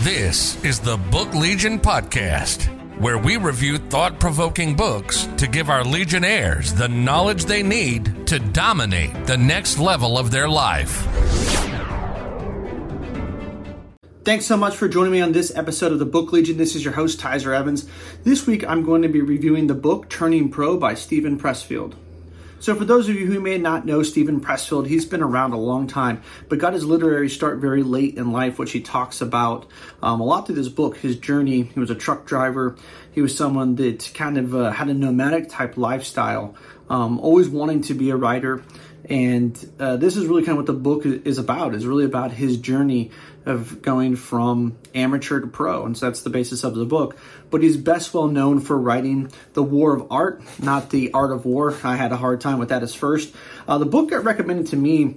This is the Book Legion Podcast, where we review thought provoking books to give our Legionnaires the knowledge they need to dominate the next level of their life. Thanks so much for joining me on this episode of the Book Legion. This is your host, Tyzer Evans. This week I'm going to be reviewing the book Turning Pro by Steven Pressfield. So, for those of you who may not know Steven Pressfield, he's been around a long time, but got his literary start very late in life, which he talks about um, a lot through this book. His journey, he was a truck driver, he was someone that kind of uh, had a nomadic type lifestyle, um, always wanting to be a writer. And uh, this is really kind of what the book is about, is really about his journey of going from amateur to pro. And so that's the basis of the book. But he's best well known for writing The War of Art, not The Art of War. I had a hard time with that as first. Uh, the book got recommended to me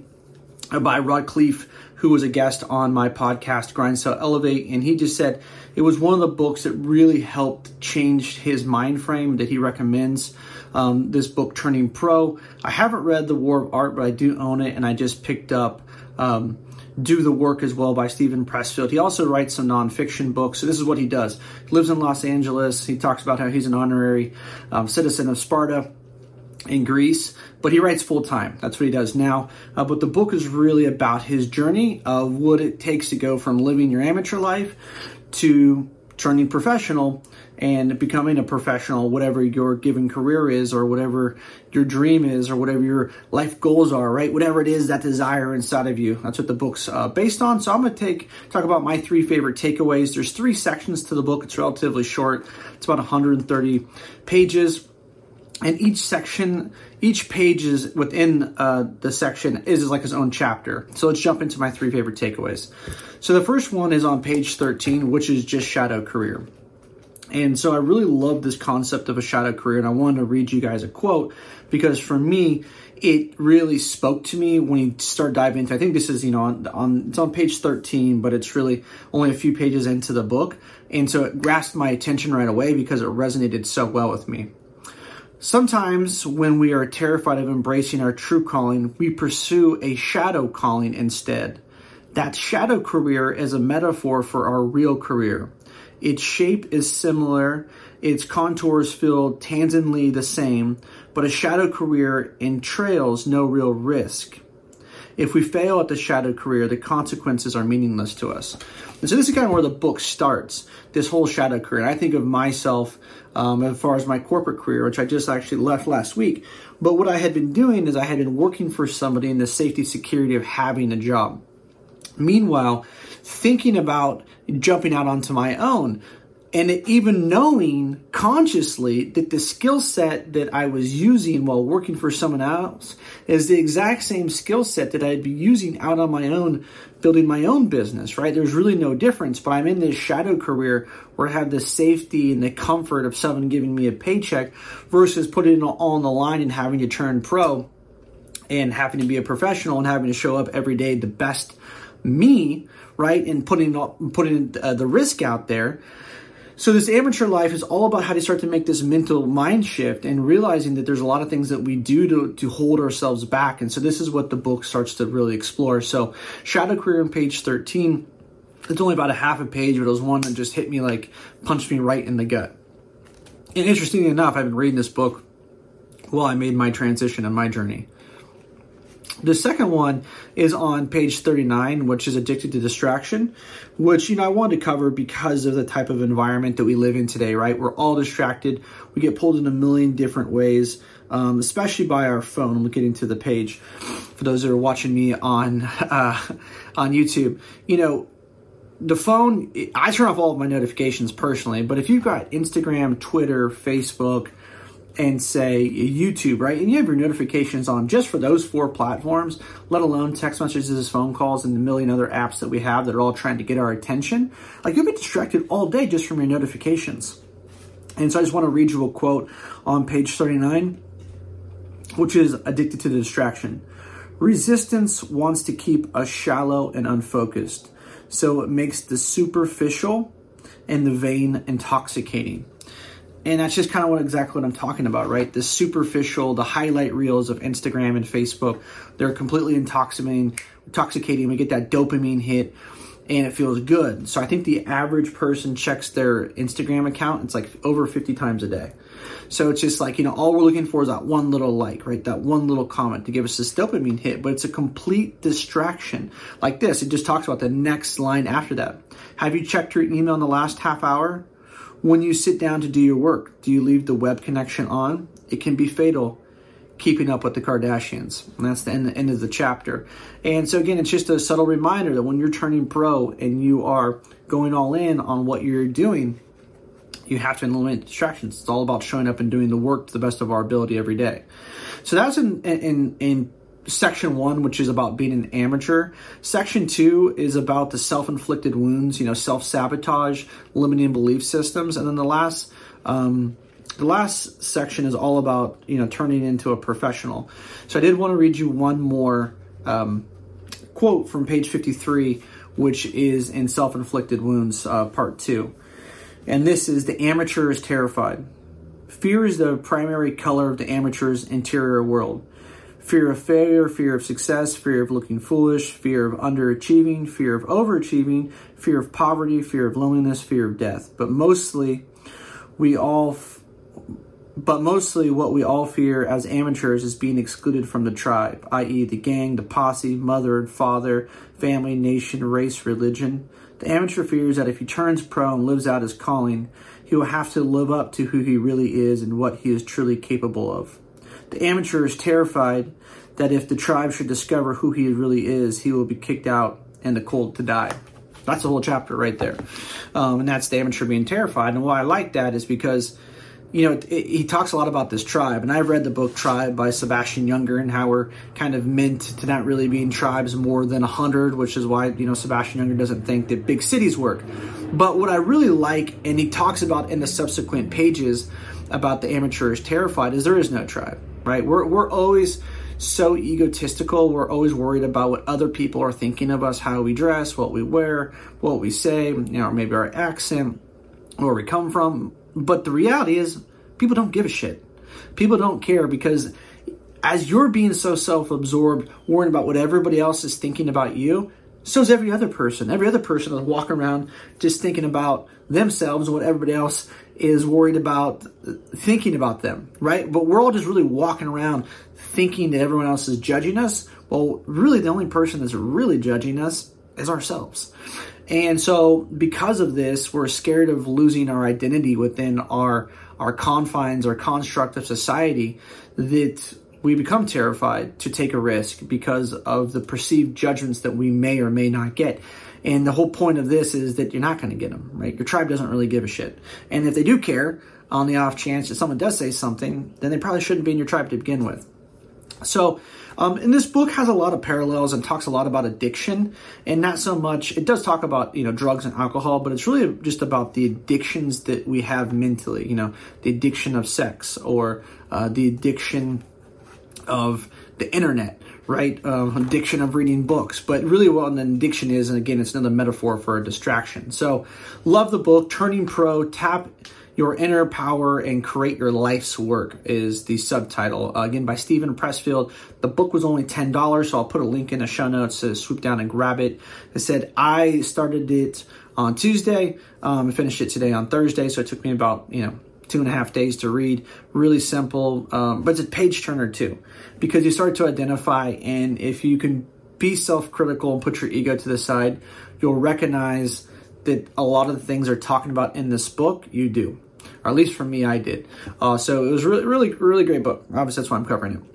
by Rod Khleif, who was a guest on my podcast, Grind Sell Elevate, and he just said it was one of the books that really helped change his mind frame that he recommends. Um, this book, Turning Pro. I haven't read The War of Art, but I do own it, and I just picked up um, Do the Work as well by Steven Pressfield. He also writes some nonfiction books. So this is what he does. He lives in Los Angeles. He talks about how he's an honorary um, citizen of Sparta in Greece, but he writes full time. That's what he does now. Uh, but the book is really about his journey of what it takes to go from living your amateur life to turning professional and becoming a professional, whatever your given career is, or whatever your dream is, or whatever your life goals are, right? Whatever it is that desire inside of you. That's what the book's uh, based on. So I'm going to take talk about my three favorite takeaways. There's three sections to the book. It's relatively short. It's about 130 pages and each section each page is within uh, the section is is like its own chapter so let's jump into my three favorite takeaways so the first one is on page 13 which is just shadow career and so i really love this concept of a shadow career and i wanted to read you guys a quote because for me it really spoke to me when you start diving into i think this is you know on, on it's on page 13 but it's really only a few pages into the book and so it grasped my attention right away because it resonated so well with me Sometimes, when we are terrified of embracing our true calling, we pursue a shadow calling instead. That shadow career is a metaphor for our real career. Its shape is similar, its contours feel tangentially the same, but a shadow career entrails no real risk. If we fail at the shadow career, the consequences are meaningless to us. And so this is kind of where the book starts, this whole shadow career. And I think of myself um, as far as my corporate career, which I just actually left last week. But what I had been doing is I had been working for somebody in the safety security of having a job. Meanwhile, thinking about jumping out onto my own, and even knowing consciously that the skill set that I was using while working for someone else is the exact same skill set that I'd be using out on my own, building my own business, right? There's really no difference, but I'm in this shadow career where I have the safety and the comfort of someone giving me a paycheck versus putting it all on the line and having to turn pro and having to be a professional and having to show up every day the best me, right? And putting putting uh, the risk out there. So this amateur life is all about how to start to make this mental mind shift and realizing that there's a lot of things that we do to, to hold ourselves back. And so this is what the book starts to really explore. So Shadow Career on page 13, it's only about a half a page, but it was one that just hit me like punched me right in the gut. And interestingly enough, I've been reading this book while I made my transition and my journey. The second one is on page 39, which is addicted to distraction, which, you know, I wanted to cover because of the type of environment that we live in today, right? We're all distracted. We get pulled in a million different ways, um, especially by our phone. I'm getting to the page for those that are watching me on, uh, on YouTube. You know, the phone, I turn off all of my notifications personally, but if you've got Instagram, Twitter, Facebook, and say YouTube, right? And you have your notifications on just for those four platforms, let alone text messages, phone calls, and the million other apps that we have that are all trying to get our attention. Like you'll be distracted all day just from your notifications. And so I just want to read you a quote on page 39, which is addicted to the distraction. Resistance wants to keep us shallow and unfocused, so it makes the superficial and the vain intoxicating and that's just kind of what exactly what I'm talking about, right? The superficial, the highlight reels of Instagram and Facebook, they're completely intoxicating. Intoxicating. We get that dopamine hit, and it feels good. So I think the average person checks their Instagram account, it's like over 50 times a day. So it's just like, you know, all we're looking for is that one little like, right? That one little comment to give us this dopamine hit, but it's a complete distraction. Like this, it just talks about the next line after that. Have you checked your email in the last half hour? When you sit down to do your work, do you leave the web connection on? It can be fatal keeping up with the Kardashians. And that's the end, the end, of the chapter. And so, again, it's just a subtle reminder that when you're turning pro and you are going all in on what you're doing, you have to eliminate distractions. It's all about showing up and doing the work to the best of our ability every day. So that's in in in section one, which is about being an amateur. Section two is about the self-inflicted wounds, you know, self-sabotage, limiting belief systems, and then the last um, the last section is all about you know turning into a professional. So I did want to read you one more um, quote from page 53, which is in self-inflicted wounds, uh, part two. And this is The Amateur is Terrified. Fear is the primary color of the amateur's interior world. Fear of failure, fear of success, fear of looking foolish, fear of underachieving, fear of overachieving, fear of poverty, fear of loneliness, fear of death. But mostly, we all, but mostly what we all fear as amateurs is being excluded from the tribe, i.e., the gang, the posse, mother, and father, family, nation, race, religion. The amateur fears that if he turns pro and lives out his calling, he will have to live up to who he really is and what he is truly capable of. The amateur is terrified that if the tribe should discover who he really is, he will be kicked out and the cold to die. That's the whole chapter right there. Um, and that's the amateur being terrified. And why I like that is because you know, it, it, he talks a lot about this tribe, and I've read the book Tribe by Sebastian Younger and how we're kind of meant to not really be in tribes more than a hundred, which is why you know Sebastian Younger doesn't think that big cities work. But what I really like, and he talks about in the subsequent pages about the amateur is terrified, is there is no tribe, right? We're we're always so egotistical. We're always worried about what other people are thinking of us, how we dress, what we wear, what we say, you know, maybe our accent, where we come from but the reality is, people don't give a shit. People don't care because as you're being so self absorbed, worrying about what everybody else is thinking about you, so is every other person. Every other person is walking around just thinking about themselves and what everybody else is worried about thinking about them, right? But we're all just really walking around thinking that everyone else is judging us. Well, really, the only person that's really judging us is ourselves. And so, because of this, we're scared of losing our identity within our our confines, our construct of society, that we become terrified to take a risk because of the perceived judgments that we may or may not get. And the whole point of this is that you're not going to get them, right? Your tribe doesn't really give a shit. And if they do care, on the off chance that someone does say something, then they probably shouldn't be in your tribe to begin with. So, um, and this book has a lot of parallels and talks a lot about addiction, and not so much. It does talk about you know drugs and alcohol, but it's really just about the addictions that we have mentally. You know, the addiction of sex or uh, the addiction of the internet, right? Um, addiction of reading books, but really what an addiction is, and again, it's another metaphor for a distraction. So, love the book, Turning Pro. Tap your Inner Power and Create Your Life's Work is the subtitle. Uh, again, by Steven Pressfield. The book was only $10, so I'll put a link in the show notes to swoop down and grab it. It said I started it on Tuesday, um, finished it today on Thursday, so it took me about, you know, two and a half days to read. Really simple, um, but it's a page turner too, because you start to identify, and if you can be self critical and put your ego to the side, you'll recognize that a lot of the things they're talking about in this book, you do or at least for me, I did. Uh, so it was really, really, really great book. Obviously, that's why I'm covering it.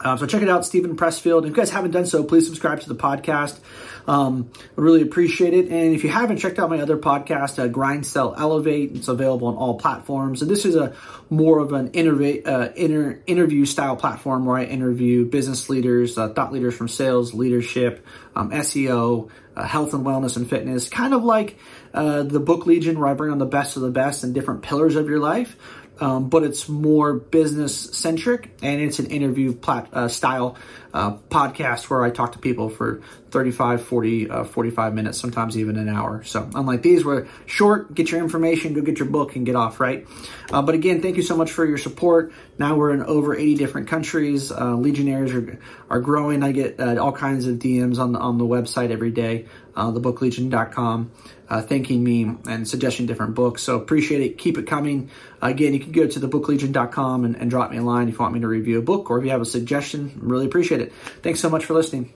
Um, so check it out, Steven Pressfield. If you guys haven't done so, please subscribe to the podcast. Um, I really appreciate it. And if you haven't checked out my other podcast, uh, Grind Sell Elevate, it's available on all platforms. And this is a more of an uh, inter- interview style platform where I interview business leaders, uh, thought leaders from sales, leadership, um, SEO, uh, health and wellness and fitness, kind of like uh, the Book Legion, where I bring on the best of the best and different pillars of your life. Um, but it's more business centric and it's an interview plat- uh, style podcasts where I talk to people for 35, 40, uh, 45 minutes, sometimes even an hour. So unlike these, where short, get your information, go get your book, and get off, right? Uh, but again, thank you so much for your support. Now we're in over 80 different countries. Uh, Legionnaires are, are growing. I get uh, all kinds of DMs on the, on the website every day, uh, thebooklegion.com, thanking me and suggesting different books. So appreciate it. Keep it coming. Again, you can go to thebooklegion.com and, and drop me a line if you want me to review a book or if you have a suggestion. Really appreciate it. Thanks so much for listening.